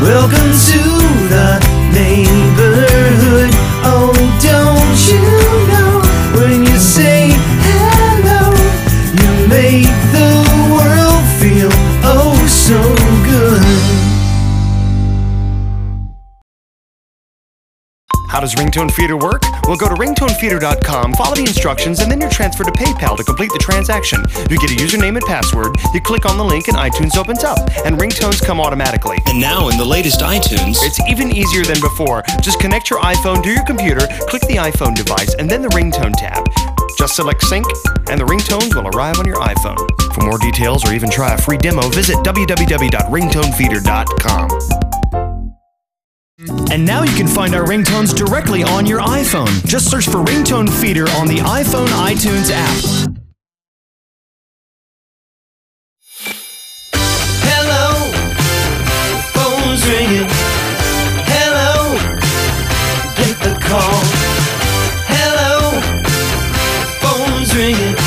Welcome to the neighborhood. How does Ringtone Feeder work? Well, go to ringtonefeeder.com, follow the instructions, and then you're transferred to PayPal to complete the transaction. You get a username and password, you click on the link, and iTunes opens up, and ringtones come automatically. And now in the latest iTunes, It's even easier than before. Just connect your iPhone to your computer, click the iPhone device, and then the ringtone tab. Just select sync, and the ringtones will arrive on your iPhone. For more details or even try a free demo, visit www.ringtonefeeder.com. And now you can find our ringtones directly on your iPhone. Just search for Ringtone Feeder on the iPhone iTunes app. Hello, phone's ringing. Hello, get the call. Hello, phone's ringing.